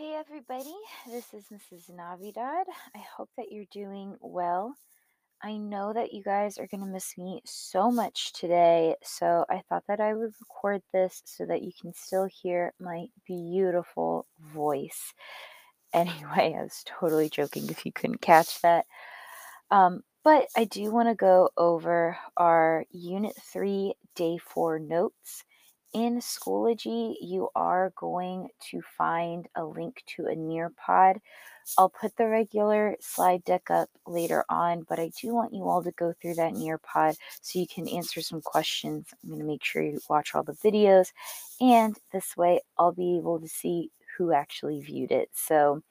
Hey everybody, this is Mrs. Navidad. I hope that you're doing well. I know that you guys are going to miss me so much today, so I thought that I would record this so that you can still hear my beautiful voice. Anyway, I was totally joking if you couldn't catch that. Um, but I do want to go over our Unit 3 Day 4 notes in Schoology, you are going to find a link to a Nearpod. I'll put the regular slide deck up later on, but I do want you all to go through that Nearpod so you can answer some questions. I'm going to make sure you watch all the videos, and this way I'll be able to see who actually viewed it. So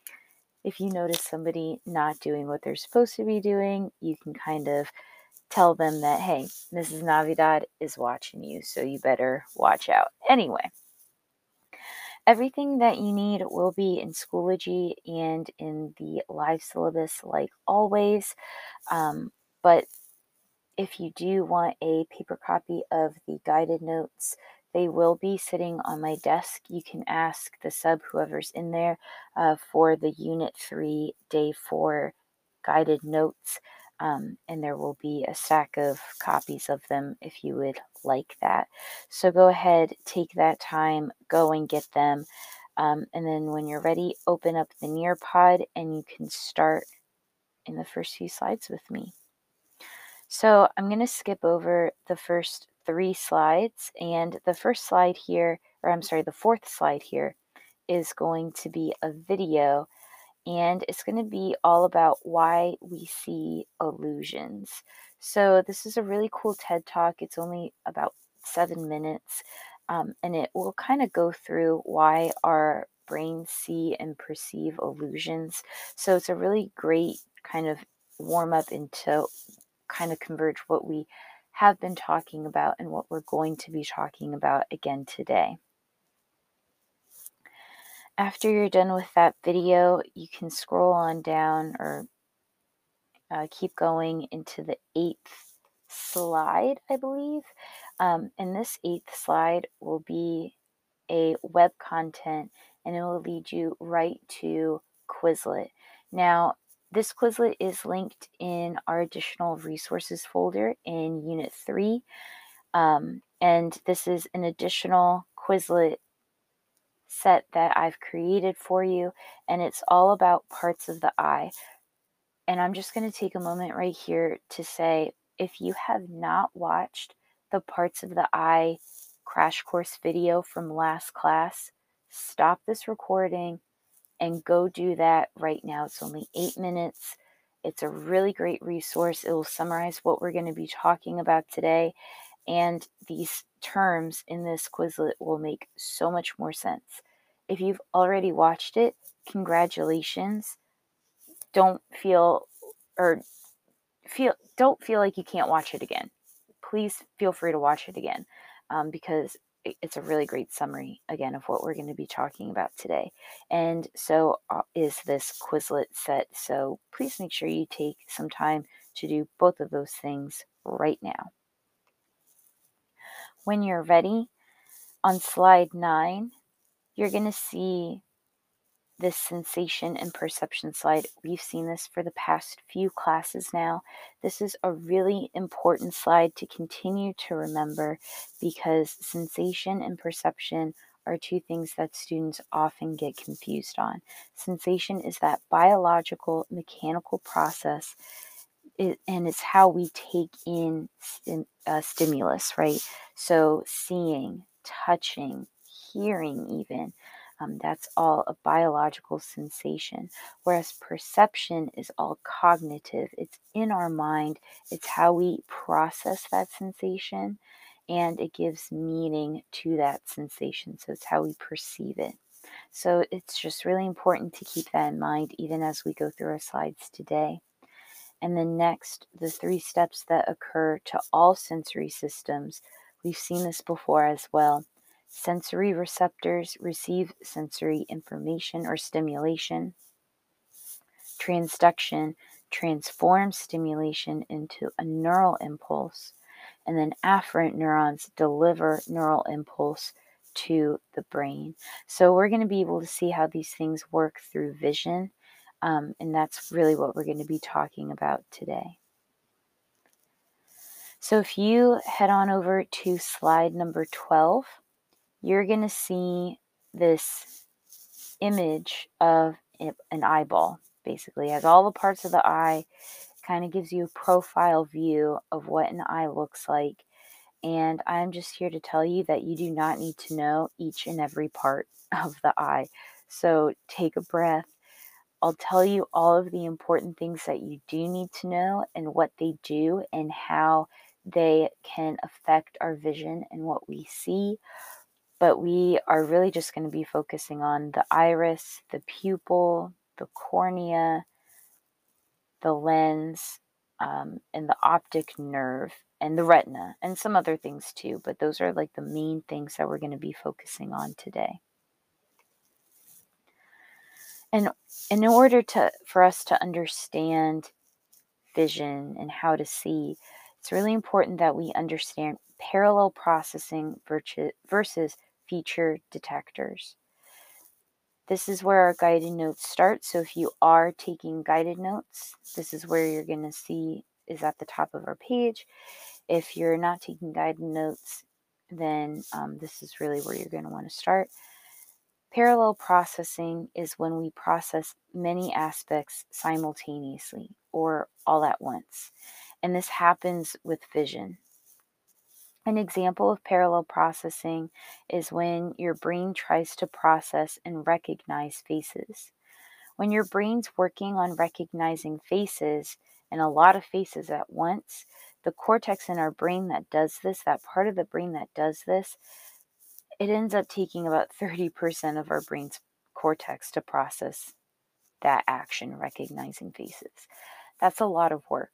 if you notice somebody not doing what they're supposed to be doing, you can kind of tell them that, hey, Mrs. Navidad is watching you, so you better watch out. Anyway, everything that you need will be in Schoology and in the live syllabus, like always. Um, but if you do want a paper copy of the guided notes, they will be sitting on my desk. You can ask the sub, whoever's in there, uh, for the Unit 3, Day 4 guided notes. Um, and there will be a stack of copies of them if you would like that. So go ahead, take that time, go and get them. Um, and then when you're ready, open up the Nearpod and you can start in the first few slides with me. So I'm going to skip over the first three slides. And the first slide here, or I'm sorry, the fourth slide here is going to be a video and it's going to be all about why we see illusions. So, this is a really cool TED Talk. It's only about seven minutes, um, and it will kind of go through why our brains see and perceive illusions. So, it's a really great kind of warm up into kind of converge what we have been talking about and what we're going to be talking about again today. After you're done with that video, you can scroll on down or uh, keep going into the eighth slide, I believe. Um, and this eighth slide will be a web content and it will lead you right to Quizlet. Now, this Quizlet is linked in our additional resources folder in Unit 3. Um, and this is an additional Quizlet set that I've created for you, and it's all about parts of the eye. And I'm just going to take a moment right here to say if you have not watched the parts of the eye crash course video from last class, stop this recording and go do that right now. It's only eight minutes. It's a really great resource. It will summarize what we're going to be talking about today. And these terms in this Quizlet will make so much more sense. If you've already watched it, congratulations. Don't feel or feel don't feel like you can't watch it again. Please feel free to watch it again um, because it's a really great summary again of what we're going to be talking about today. And so uh, is this Quizlet set. So please make sure you take some time to do both of those things right now. When you're ready, on slide nine, you're going to see this sensation and perception slide. We've seen this for the past few classes now. This is a really important slide to continue to remember because sensation and perception are two things that students often get confused on. Sensation is that biological, mechanical process, and it's how we take in uh, stimulus, right? So, seeing, touching, hearing, even. Um, that's all a biological sensation. Whereas perception is all cognitive, it's in our mind, it's how we process that sensation, and it gives meaning to that sensation. So it's how we perceive it. So it's just really important to keep that in mind even as we go through our slides today. And then next, the three steps that occur to all sensory systems. We've seen this before as well. Sensory receptors receive sensory information or stimulation. Transduction transforms stimulation into a neural impulse, and then afferent neurons deliver neural impulse to the brain. So we're going to be able to see how these things work through vision. Um, and that's really what we're going to be talking about today. So if you head on over to slide number 12, you're going to see this image of an eyeball. Basically, it has all the parts of the eye, kind of gives you a profile view of what an eye looks like. And I'm just here to tell you that you do not need to know each and every part of the eye. So take a breath. I'll tell you all of the important things that you do need to know and what they do and how they can affect our vision and what we see. But we are really just going to be focusing on the iris, the pupil, the cornea, the lens, um, and the optic nerve, and the retina, and some other things too. But those are like the main things that we're going to be focusing on today. And in order to for us to understand vision and how to see, it's really important that we understand parallel processing versus feature detectors. This is where our guided notes start. So if you are taking guided notes, this is where you're going to see is at the top of our page. If you're not taking guided notes, then um, this is really where you're going to want to start. Parallel processing is when we process many aspects simultaneously or all at once and this happens with vision. An example of parallel processing is when your brain tries to process and recognize faces. When your brain's working on recognizing faces and a lot of faces at once, the cortex in our brain that does this, that part of the brain that does this, it ends up taking about 30% of our brain's cortex to process that action, recognizing faces. That's a lot of work.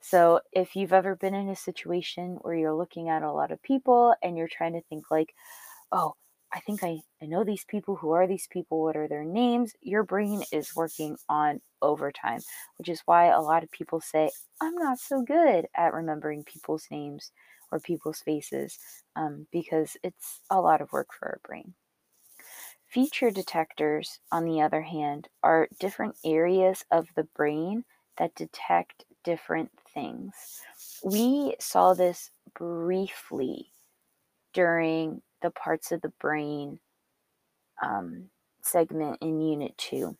So, if you've ever been in a situation where you're looking at a lot of people and you're trying to think, like, oh, I think I, I know these people. Who are these people? What are their names? Your brain is working on overtime, which is why a lot of people say, I'm not so good at remembering people's names or people's faces um, because it's a lot of work for our brain. Feature detectors, on the other hand, are different areas of the brain that detect different things. We saw this briefly during the parts of the brain um, segment in Unit 2.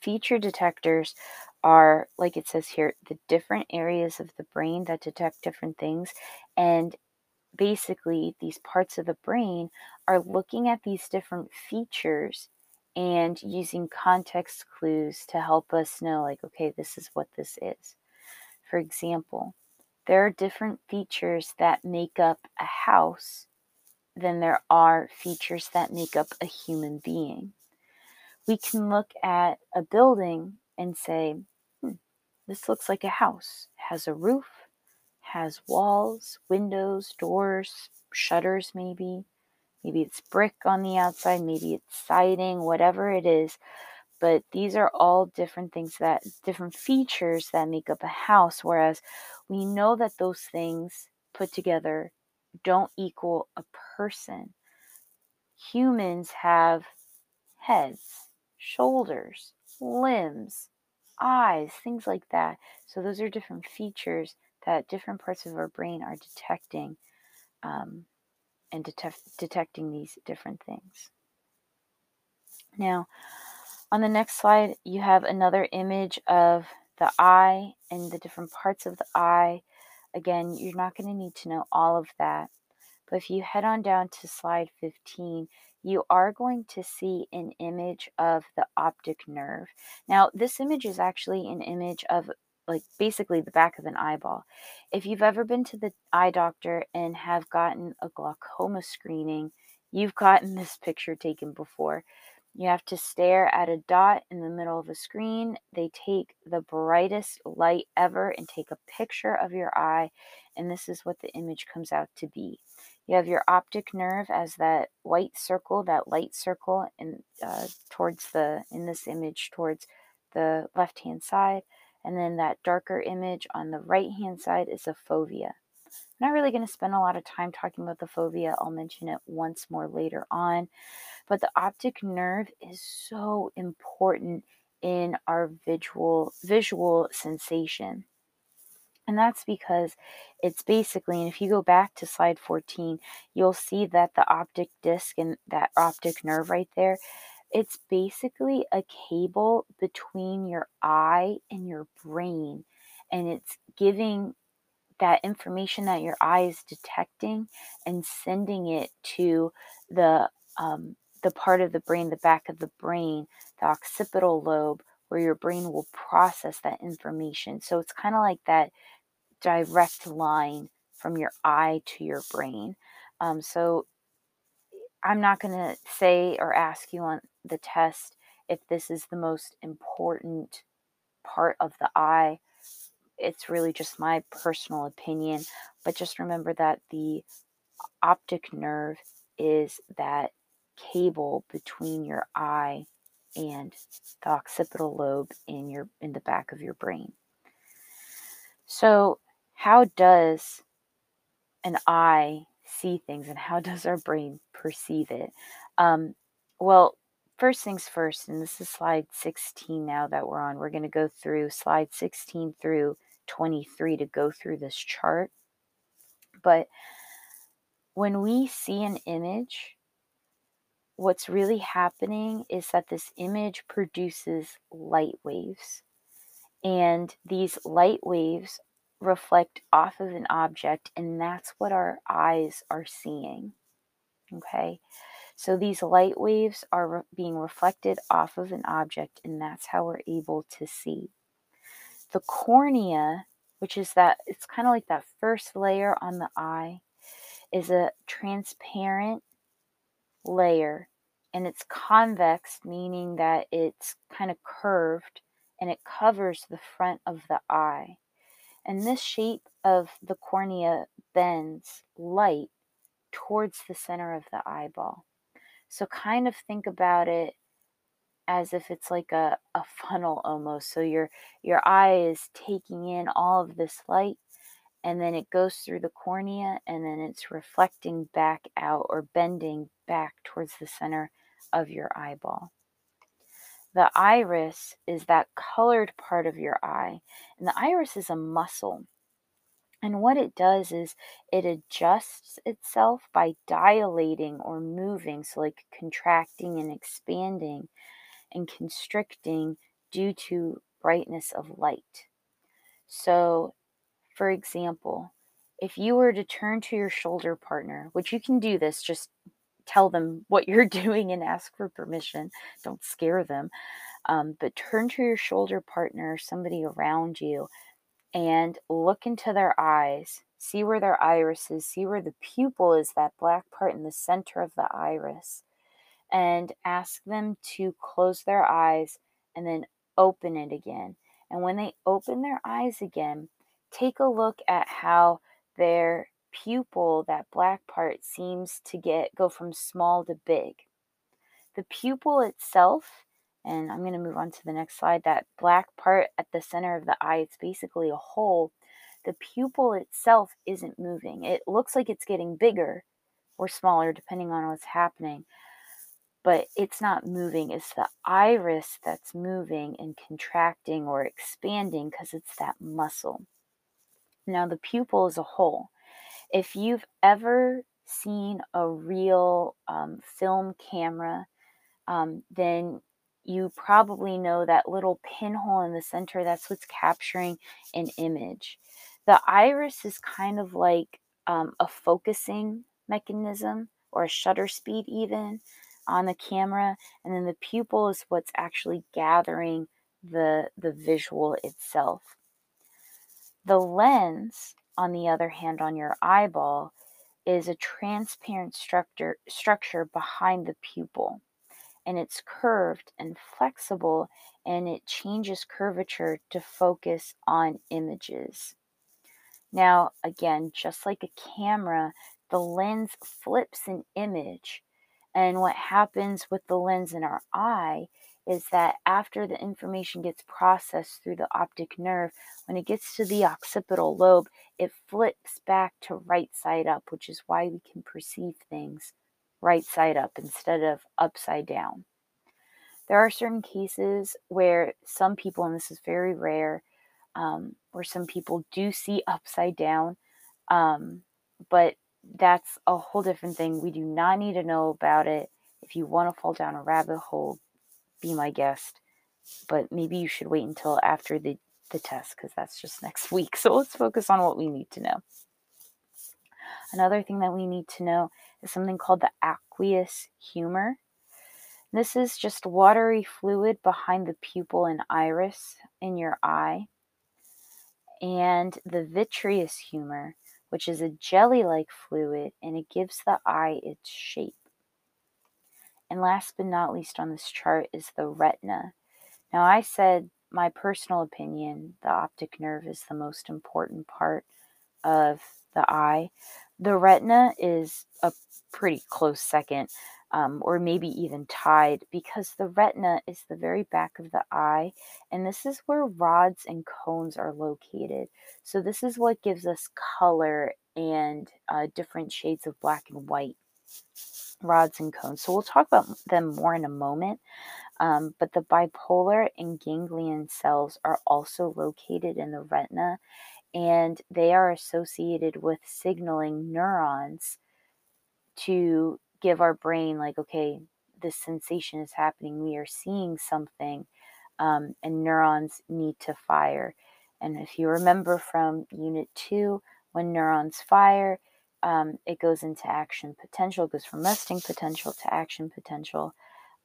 Feature detectors are, like it says here, the different areas of the brain that detect different things. And basically, these parts of the brain are looking at these different features and using context clues to help us know, like, okay, this is what this is. For example, there are different features that make up a house than there are features that make up a human being. We can look at a building and say, this looks like a house. Has a roof, has walls, windows, doors, shutters, maybe. Maybe it's brick on the outside, maybe it's siding, whatever it is. But these are all different things that, different features that make up a house. Whereas we know that those things put together don't equal a person. Humans have heads, shoulders, limbs, eyes, things like that. So those are different features that different parts of our brain are detecting um, and detect, detecting these different things. Now, on the next slide, you have another image of the eye and the different parts of the eye. Again, you're not going to need to know all of that. But if you head on down to slide 15, you are going to see an image of the optic nerve. Now, this image is actually an image of like basically the back of an eyeball. If you've ever been to the eye doctor and have gotten a glaucoma screening, you've gotten this picture taken before. You have to stare at a dot in the middle of a screen. They take the brightest light ever and take a picture of your eye, and this is what the image comes out to be. You have your optic nerve as that white circle, that light circle, in uh, towards the in this image towards the left hand side and then that darker image on the right hand side is a fovea. I'm not really going to spend a lot of time talking about the fovea. I'll mention it once more later on. But the optic nerve is so important in our visual visual sensation. And that's because it's basically, and if you go back to slide 14, you'll see that the optic disc and that optic nerve right there, it's basically a cable between your eye and your brain. And it's giving that information that your eye is detecting and sending it to the um, the part of the brain, the back of the brain, the occipital lobe, where your brain will process that information. So it's kind of like that direct line from your eye to your brain. Um, so I'm not going to say or ask you on the test if this is the most important part of the eye. It's really just my personal opinion. But just remember that the optic nerve is that cable between your eye and the occipital lobe in your in the back of your brain. So, how does an eye see things and how does our brain perceive it? Um, well, first things first, and this is slide 16 now that we're on, we're going to go through slide 16 through 23 to go through this chart. But when we see an image, what's really happening is that this image produces light waves. And these light waves reflect off of an object, and that's what our eyes are seeing. Okay, so these light waves are re- being reflected off of an object, and that's how we're able to see. The cornea, which is that, it's kind of like that first layer on the eye, is a transparent layer and it's convex, meaning that it's kind of curved and it covers the front of the eye. And this shape of the cornea bends light towards the center of the eyeball. So, kind of think about it as if it's like a, a funnel almost. So, your, your eye is taking in all of this light and then it goes through the cornea and then it's reflecting back out or bending back towards the center of your eyeball. The iris is that colored part of your eye, and the iris is a muscle. And what it does is it adjusts itself by dilating or moving, so like contracting and expanding and constricting due to brightness of light. So, for example, if you were to turn to your shoulder partner, which you can do this, just tell them what you're doing and ask for permission. Don't scare them. Um, but turn to your shoulder partner, somebody around you, and look into their eyes. See where their iris is. See where the pupil is, that black part in the center of the iris. And ask them to close their eyes and then open it again. And when they open their eyes again, take a look at how their pupil, that black part, seems to get go from small to big. The pupil itself, and I'm going to move on to the next slide, that black part at the center of the eye, it's basically a hole. The pupil itself isn't moving. It looks like it's getting bigger or smaller depending on what's happening, but it's not moving. It's the iris that's moving and contracting or expanding because it's that muscle. Now, the pupil is a hole if you've ever seen a real um, film camera, um, then you probably know that little pinhole in the center that's what's capturing an image. The iris is kind of like um, a focusing mechanism or a shutter speed, even on the camera, and then the pupil is what's actually gathering the, the visual itself. The lens on the other hand, on your eyeball is a transparent structure, structure behind the pupil. And it's curved and flexible, and it changes curvature to focus on images. Now, again, just like a camera, the lens flips an image. And what happens with the lens in our eye is that after the information gets processed through the optic nerve, when it gets to the occipital lobe, it flips back to right side up, which is why we can perceive things right side up instead of upside down. There are certain cases where some people, and this is very rare, um, where some people do see upside down, um, but that's a whole different thing. We do not need to know about it. If you want to fall down a rabbit hole, be my guest. But maybe you should wait until after the, the test because that's just next week. So let's focus on what we need to know. Another thing that we need to know is something called the aqueous humor. This is just watery fluid behind the pupil and iris in your eye. And the vitreous humor, which is a jelly like fluid and it gives the eye its shape. And last but not least on this chart is the retina. Now, I said my personal opinion, the optic nerve is the most important part of the eye. The retina is a pretty close second um, or maybe even tied, because the retina is the very back of the eye, and this is where rods and cones are located. So, this is what gives us color and uh, different shades of black and white rods and cones. So, we'll talk about them more in a moment. Um, but the bipolar and ganglion cells are also located in the retina, and they are associated with signaling neurons to give our brain like okay this sensation is happening we are seeing something um, and neurons need to fire and if you remember from unit two when neurons fire um, it goes into action potential goes from resting potential to action potential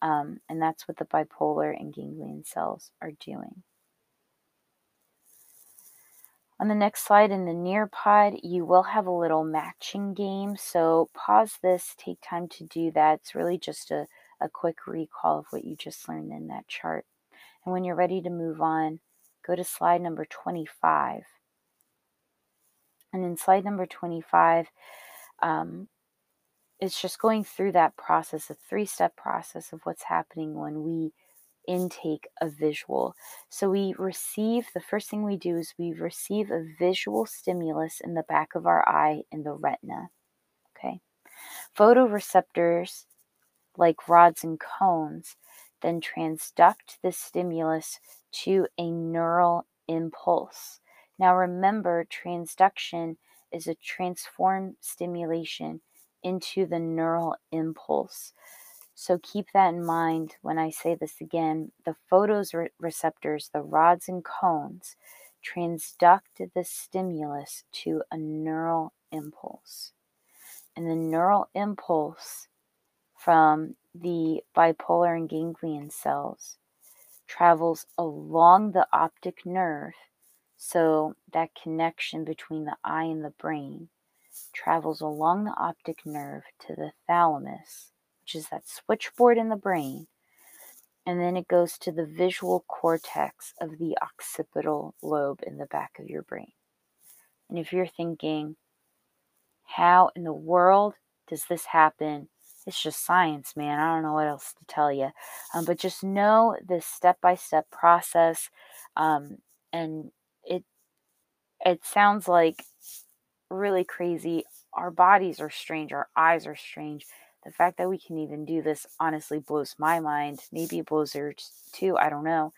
um, and that's what the bipolar and ganglion cells are doing on the next slide in the Nearpod, you will have a little matching game. So pause this, take time to do that. It's really just a, a quick recall of what you just learned in that chart. And when you're ready to move on, go to slide number 25. And in slide number 25, um, it's just going through that process, a three step process of what's happening when we intake a visual. So we receive, the first thing we do is we receive a visual stimulus in the back of our eye in the retina. Okay. Photoreceptors, like rods and cones, then transduct the stimulus to a neural impulse. Now remember, transduction is a transform stimulation into the neural impulse. So keep that in mind when I say this again. The photoreceptors, the rods and cones, transduct the stimulus to a neural impulse. And the neural impulse from the bipolar and ganglion cells travels along the optic nerve. So that connection between the eye and the brain travels along the optic nerve to the thalamus which is that switchboard in the brain. And then it goes to the visual cortex of the occipital lobe in the back of your brain. And if you're thinking, how in the world does this happen? It's just science, man. I don't know what else to tell you. Um, but just know this step by step process. Um, and it sounds like really crazy. Our bodies are strange, our eyes are strange, the fact that we can even do this honestly blows my mind. Maybe it blows yours too. I don't know.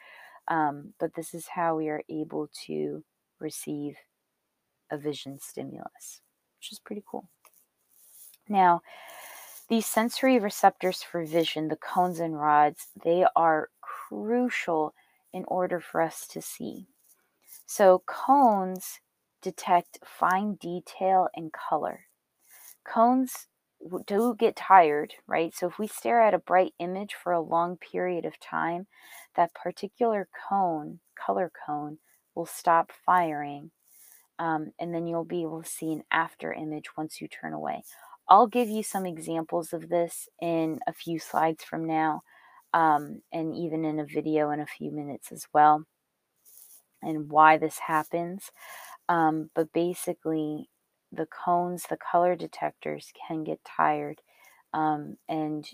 Um, but this is how we are able to receive a vision stimulus, which is pretty cool. Now, these sensory receptors for vision, the cones and rods, they are crucial in order for us to see. So, cones detect fine detail and color. Cones do get tired, right? So if we stare at a bright image for a long period of time, that particular cone, color cone, will stop firing. Um, and then you'll be able to see an after image once you turn away. I'll give you some examples of this in a few slides from now, um, and even in a video in a few minutes as well, and why this happens. Um, but basically, the cones, the color detectors can get tired. Um, and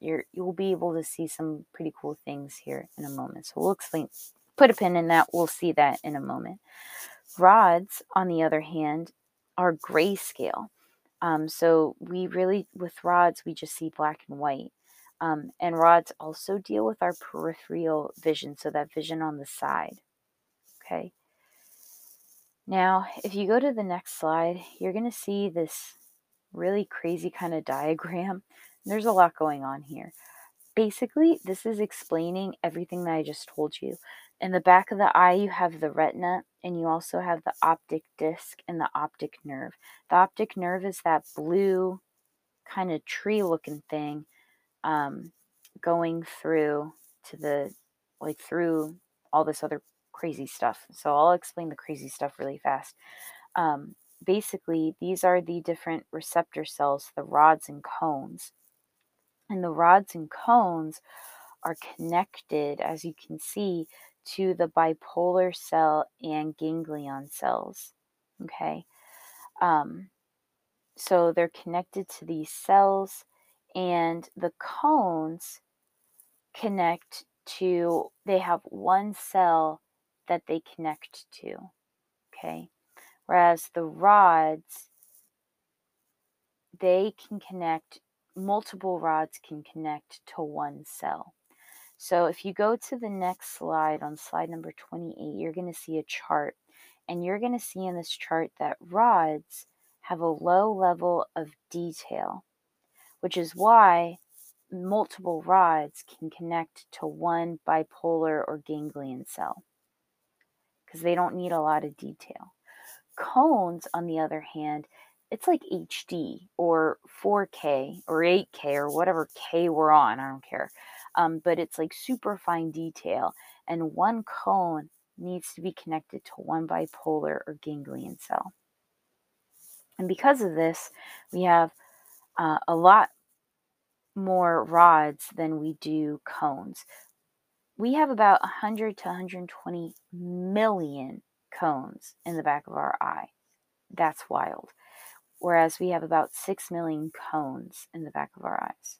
you're you'll be able to see some pretty cool things here in a moment. So we'll explain put a pin in that. We'll see that in a moment. Rods, on the other hand, are grayscale. Um, so we really, with rods, we just see black and white. Um, and rods also deal with our peripheral vision, so that vision on the side. Okay. Now, if you go to the next slide, you're going to see this really crazy kind of diagram. There's a lot going on here. Basically, this is explaining everything that I just told you. In the back of the eye, you have the retina, and you also have the optic disc and the optic nerve. The optic nerve is that blue kind of tree looking thing um, going through to the, like through all this other crazy stuff. So I'll explain the crazy stuff really fast. Um, basically, these are the different receptor cells, the rods and cones. And the rods and cones are connected, as you can see, to the bipolar cell and ganglion cells. Okay. Um, so they're connected to these cells, and the cones connect to, they have one cell that they connect to. Okay. Whereas the rods, they can connect, multiple rods can connect to one cell. So if you go to the next slide on slide number 28, you're going to see a chart. And you're going to see in this chart that rods have a low level of detail, which is why multiple rods can connect to one bipolar or ganglion cell because they don't need a lot of detail. Cones, on the other hand, it's like HD or 4K or 8K or whatever K we're on, I don't care um, but it's like super fine detail. And one cone needs to be connected to one bipolar or ganglion cell. And because of this, we have uh, a lot more rods than we do cones. We have about 100 to 120 million cones in the back of our eye. That's wild. Whereas we have about 6 million cones in the back of our eyes.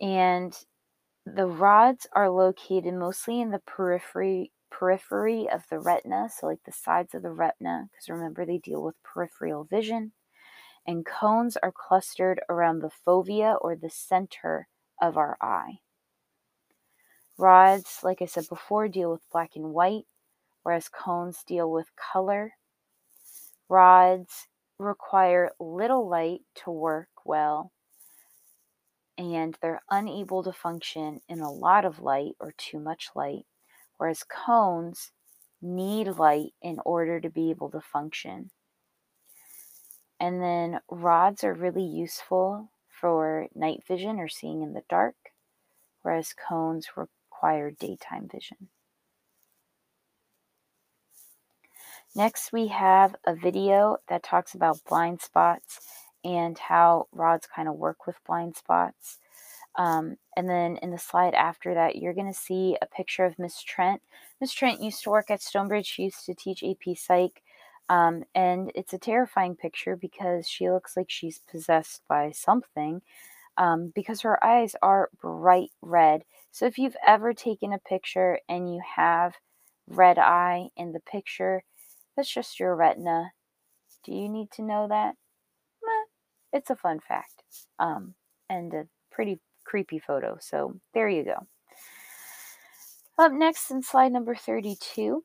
And the rods are located mostly in the periphery periphery of the retina, so like the sides of the retina, because remember they deal with peripheral vision. And cones are clustered around the fovea or the center of our eye. Rods, like I said before, deal with black and white, whereas cones deal with color. Rods require little light to work well, and they're unable to function in a lot of light or too much light, whereas cones need light in order to be able to function. And then rods are really useful for night vision or seeing in the dark, whereas cones require daytime vision. Next, we have a video that talks about blind spots and how rods kind of work with blind spots. Um, and then in the slide after that, you're going to see a picture of Miss Trent. Miss Trent used to work at Stonebridge. She used to teach AP Psych. Um, and it's a terrifying picture because she looks like she's possessed by something um, because her eyes are bright red. So if you've ever taken a picture and you have red eye in the picture, that's just your retina. Do you need to know that? it's a fun fact um, and a pretty creepy photo. So there you go. Up next in slide number 32,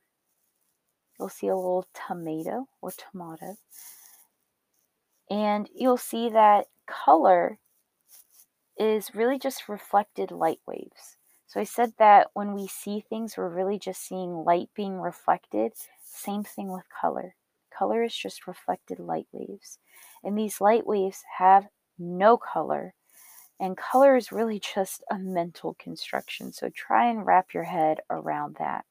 you'll see a little tomato or tomato. And you'll see that color is really just reflected light waves. So I said that when we see things, we're really just seeing light being reflected. Same thing with color. Color is just reflected light waves. And these light waves have no color. And color is really just a mental construction. So try and wrap your head around that.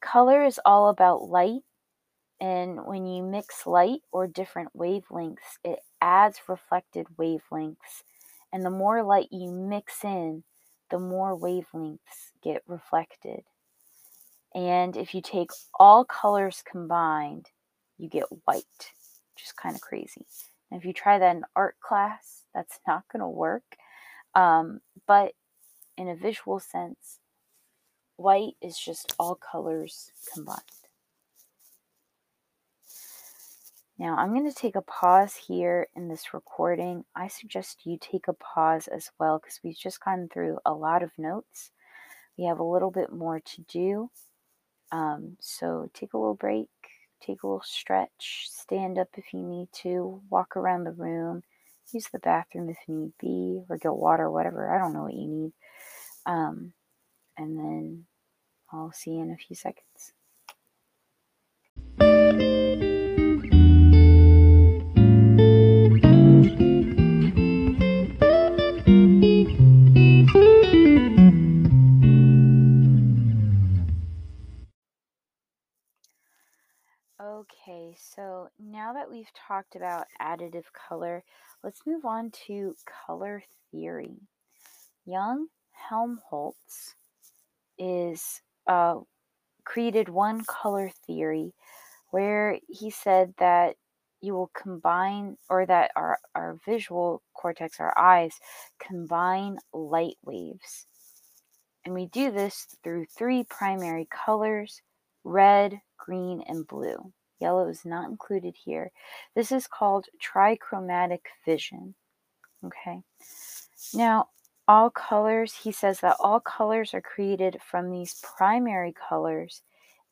Color is all about light. And when you mix light or different wavelengths, it adds reflected wavelengths. And the more light you mix in, the more wavelengths get reflected. And if you take all colors combined, you get white, which is kind of crazy. And if you try that in art class, That's not going to work. Um, but in a visual sense, white is just all colors combined. Now, I'm going to take a pause here in this recording. I suggest you take a pause as well because we've just gone through a lot of notes. We have a little bit more to do. Um, so take a little break, take a little stretch, stand up if you need to, walk around the room, use the bathroom if need be, or get water, whatever. I don't know what you need. Um, and then I'll see you in a few seconds. Okay, so now that we've talked about additive color, let's move on to color theory. Young Helmholtz is uh, created one color theory where he said that you will combine or that our, our visual cortex, our eyes, combine light waves. And we do this through three primary colors red, green, and blue. Yellow is not included here. This is called trichromatic vision. Okay. Now, all colors, he says that all colors are created from these primary colors,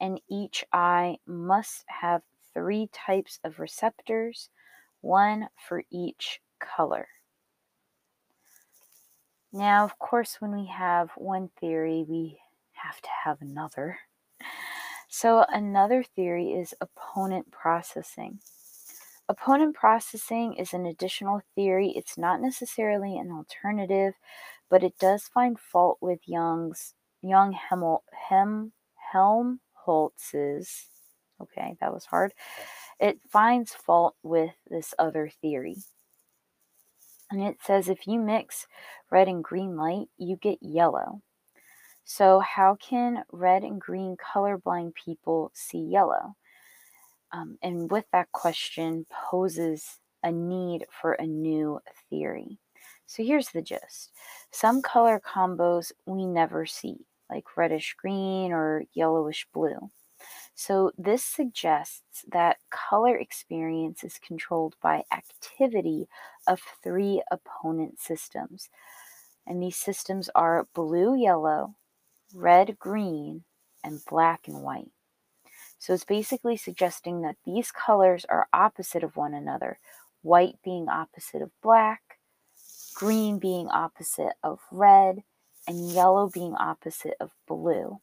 and each eye must have three types of receptors, one for each color. Now, of course, when we have one theory, we have to have another. So, another theory is opponent processing. Opponent processing is an additional theory. It's not necessarily an alternative, but it does find fault with Young's Young Hemel, Hem, Helmholtz's. Okay, that was hard. It finds fault with this other theory. And it says if you mix red and green light, you get yellow. So, how can red and green colorblind people see yellow? Um, and with that question poses a need for a new theory. So, here's the gist some color combos we never see, like reddish green or yellowish blue. So, this suggests that color experience is controlled by activity of three opponent systems. And these systems are blue yellow, red, green, and black and white. So it's basically suggesting that these colors are opposite of one another, white being opposite of black, green being opposite of red, and yellow being opposite of blue.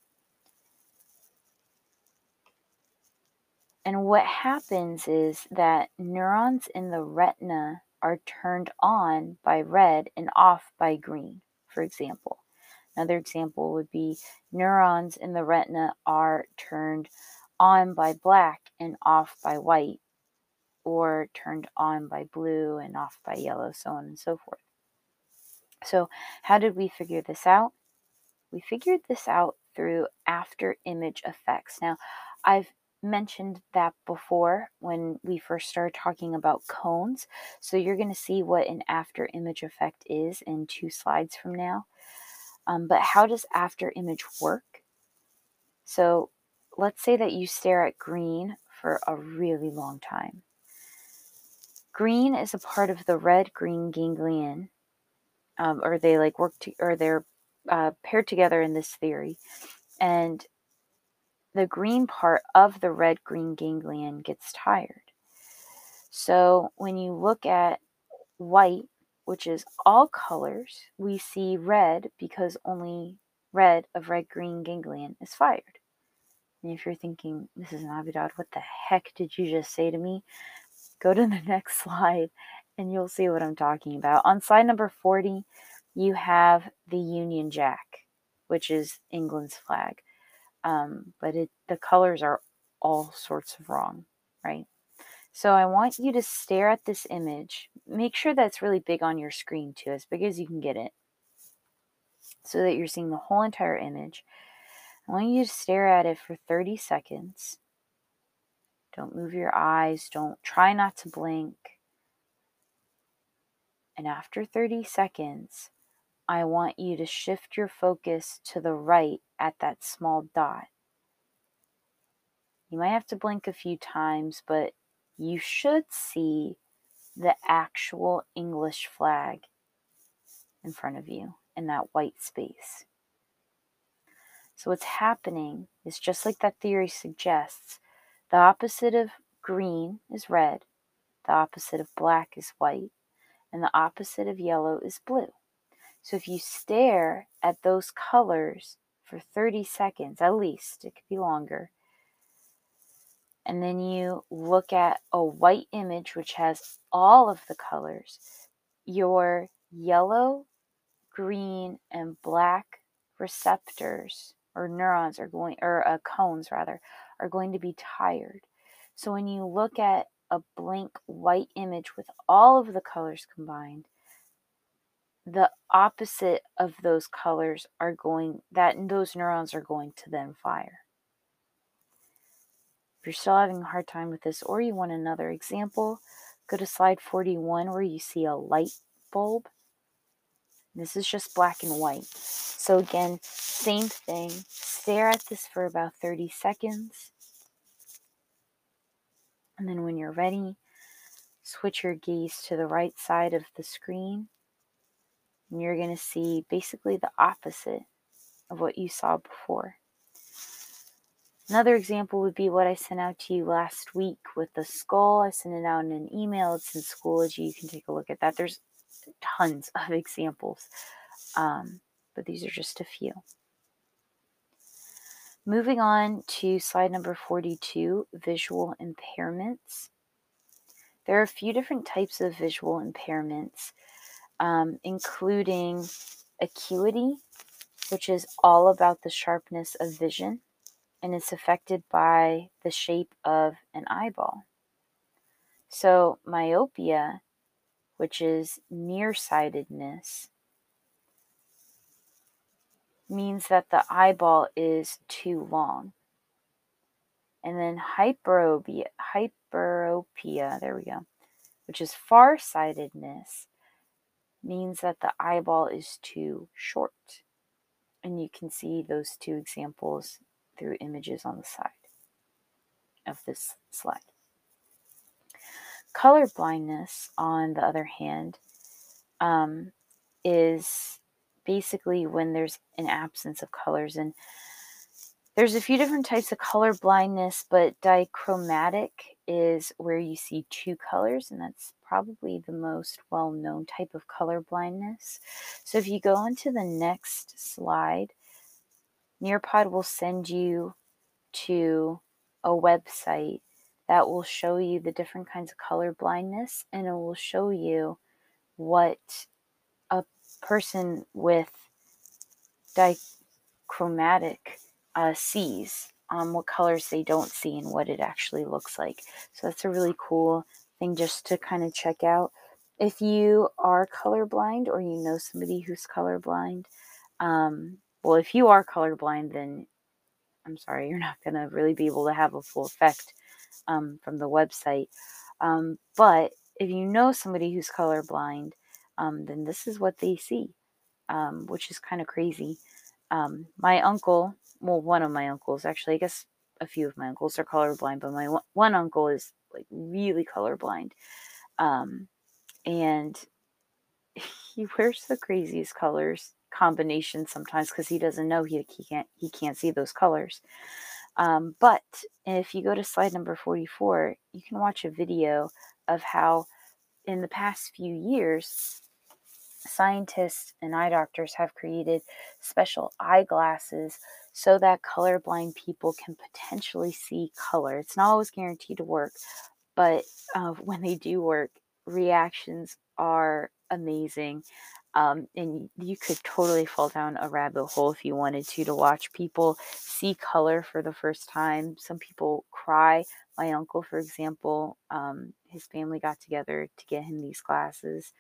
And what happens is that neurons in the retina are turned on by red and off by green, for example. Another example would be neurons in the retina are turned on by black and off by white, or turned on by blue and off by yellow, so on and so forth. So, how did we figure this out? We figured this out through after image effects. Now, I've mentioned that before when we first started talking about cones. So, you're going to see what an after image effect is in two slides from now. Um, but how does after image work? So let's say that you stare at green for a really long time. Green is a part of the red green ganglion, um, or they like work to, or they're uh, paired together in this theory. And the green part of the red green ganglion gets tired. So when you look at white, which is all colors, we see red because only red of red green ganglion is fired. And if you're thinking, Mrs. Navidad, what the heck did you just say to me? Go to the next slide and you'll see what I'm talking about. On slide number 40, you have the Union Jack, which is England's flag. Um, but it, the colors are all sorts of wrong, right? So I want you to stare at this image. Make sure that's really big on your screen too, as big as you can get it, so that you're seeing the whole entire image. I want you to stare at it for 30 seconds. Don't move your eyes. Don't try not to blink. And after 30 seconds, I want you to shift your focus to the right at that small dot. You might have to blink a few times, but you should see the actual English flag in front of you in that white space. So, what's happening is just like that theory suggests the opposite of green is red, the opposite of black is white, and the opposite of yellow is blue. So if you stare at those colors for 30 seconds at least, it could be longer, and then you look at a white image which has all of the colors, your yellow, green, and black receptors or neurons are going, or uh, cones rather, are going to be tired. So when you look at a blank white image with all of the colors combined, the opposite of those colors are going, that those neurons are going to then fire. You're still having a hard time with this or you want another example, go to slide 41 where you see a light bulb. This is just black and white. So again, same thing. Stare at this for about 30 seconds. And then when you're ready, switch your gaze to the right side of the screen. And you're going to see basically the opposite of what you saw before. Another example would be what I sent out to you last week with the skull. I sent it out in an email. It's in Schoology. You can take a look at that. There's tons of examples, um, but these are just a few. Moving on to slide number 42 visual impairments. There are a few different types of visual impairments, um, including acuity, which is all about the sharpness of vision and it's affected by the shape of an eyeball. So, myopia, which is nearsightedness, means that the eyeball is too long. And then hyperopia, hyperopia, there we go, which is farsightedness, means that the eyeball is too short. And you can see those two examples through images on the side of this slide. Color blindness, on the other hand, um, is basically when there's an absence of colors. And there's a few different types of color blindness, but dichromatic is where you see two colors, and that's probably the most well known type of color blindness. So if you go on to the next slide, Nearpod will send you to a website that will show you the different kinds of color blindness and it will show you what a person with dichromatic uh, sees, um, what colors they don't see, and what it actually looks like. So that's a really cool thing just to kind of check out. If you are colorblind or you know somebody who's colorblind, um, well, if you are colorblind, then I'm sorry, you're not going to really be able to have a full effect um, from the website. Um, but if you know somebody who's colorblind, um, then this is what they see, um, which is kind of crazy. Um, my uncle, well, one of my uncles, actually, I guess a few of my uncles are colorblind, but my one uncle is like really colorblind. Um, and he wears the craziest colors combinations sometimes because he doesn't know he, he can't he can't see those colors. Um, but if you go to slide number 44, you can watch a video of how in the past few years scientists and eye doctors have created special eyeglasses so that colorblind people can potentially see color. It's not always guaranteed to work, but uh, when they do work, reactions are amazing. Um, and you could totally fall down a rabbit hole if you wanted to to watch people see color for the first time. Some people cry. My uncle, for example, um, his family got together to get him these glasses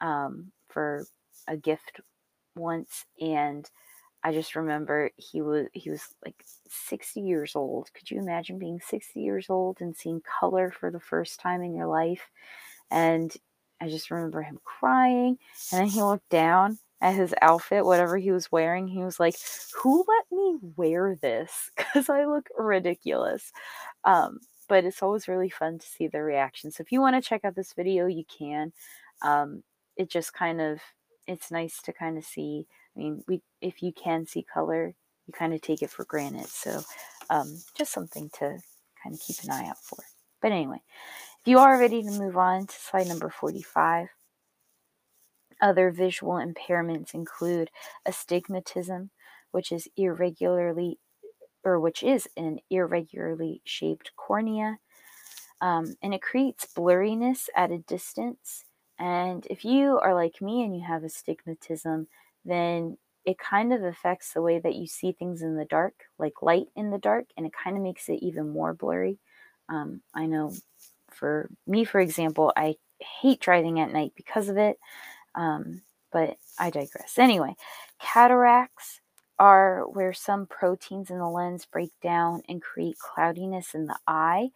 um, for a gift once, and I just remember he was he was like 60 years old. Could you imagine being 60 years old and seeing color for the first time in your life? And I just remember him crying. And then he looked down at his outfit, whatever he was wearing. He was like, Who let me wear this? Because I look ridiculous. Um, but it's always really fun to see their reaction. So if you want to check out this video, you can. Um, it just kind of, it's nice to kind of see. I mean, we if you can see color, you kind of take it for granted. So um, just something to kind of keep an eye out for. But anyway, you are ready to move on to slide number 45, other visual impairments include astigmatism, which is irregularly or which is an irregularly shaped cornea, um, and it creates blurriness at a distance. And if you are like me and you have astigmatism, then it kind of affects the way that you see things in the dark, like light in the dark, and it kind of makes it even more blurry. Um, I know for me, for example, I hate driving at night because of it, um, but I digress. Anyway, cataracts are where some proteins in the lens break down and create cloudiness in the eye.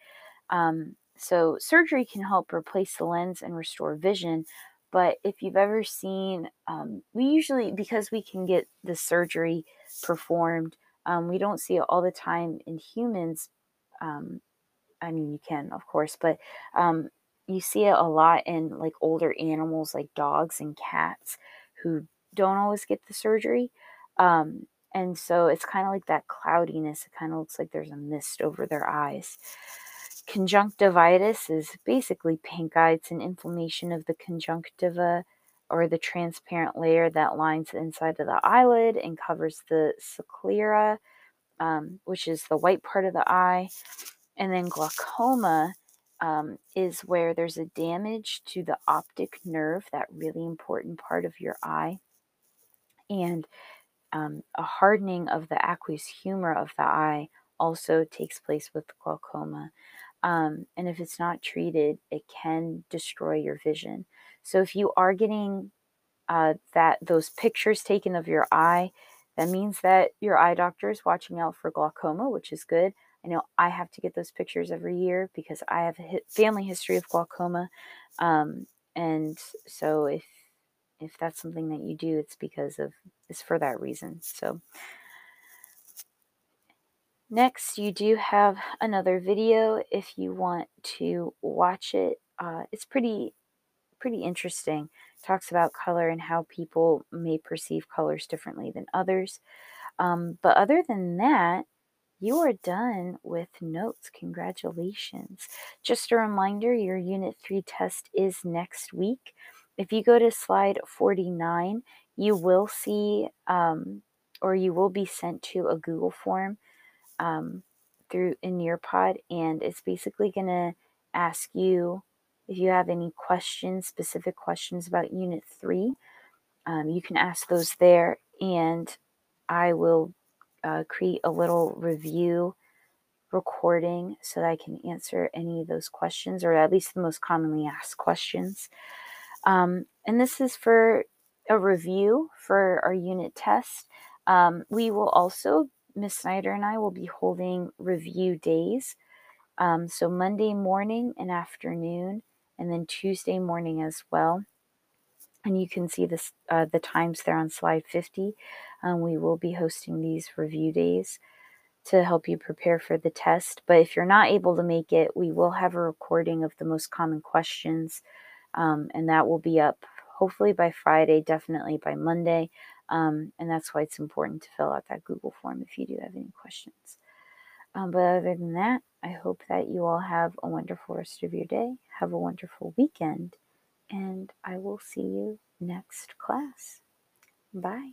Um, so, surgery can help replace the lens and restore vision, but if you've ever seen, um, we usually, because we can get the surgery performed, um, we don't see it all the time in humans. I mean, you can, of course, but um, you see it a lot in like older animals like dogs and cats who don't always get the surgery. Um, and so it's kind of like that cloudiness. It kind of looks like there's a mist over their eyes. Conjunctivitis is basically pink eye. It's an inflammation of the conjunctiva or the transparent layer that lines the inside of the eyelid and covers the sclera, um, which is the white part of the eye. And then glaucoma um, is where there's a damage to the optic nerve, that really important part of your eye, and um, a hardening of the aqueous humor of the eye also takes place with glaucoma. Um, and if it's not treated, it can destroy your vision. So if you are getting uh, that those pictures taken of your eye, that means that your eye doctor is watching out for glaucoma, which is good. I know I have to get those pictures every year because I have a family history of glaucoma, um, and so if if that's something that you do, it's because of it's for that reason. So Next, you do have another video if you want to watch it. Uh, it's pretty, pretty interesting. It talks about color and how people may perceive colors differently than others. Um, but other than that, you are done with notes. Congratulations. Just a reminder your Unit 3 test is next week. If you go to slide 49, you will see um, or you will be sent to a Google form um, through in Nearpod, and it's basically going to ask you if you have any questions, specific questions about Unit 3. Um, you can ask those there, and I will uh, create a little review recording so that I can answer any of those questions, or at least the most commonly asked questions. Um, and this is for a review for our unit test. Um, we will also Miss Snyder and I will be holding review days. Um, so Monday morning and afternoon, and then Tuesday morning as well. And you can see this uh, the times there on slide 50. Um, we will be hosting these review days to help you prepare for the test. But if you're not able to make it, we will have a recording of the most common questions, um, and that will be up hopefully by Friday, definitely by Monday. Um, and that's why it's important to fill out that Google form if you do have any questions. Um, but other than that, I hope that you all have a wonderful rest of your day. Have a wonderful weekend. And I will see you next class. Bye.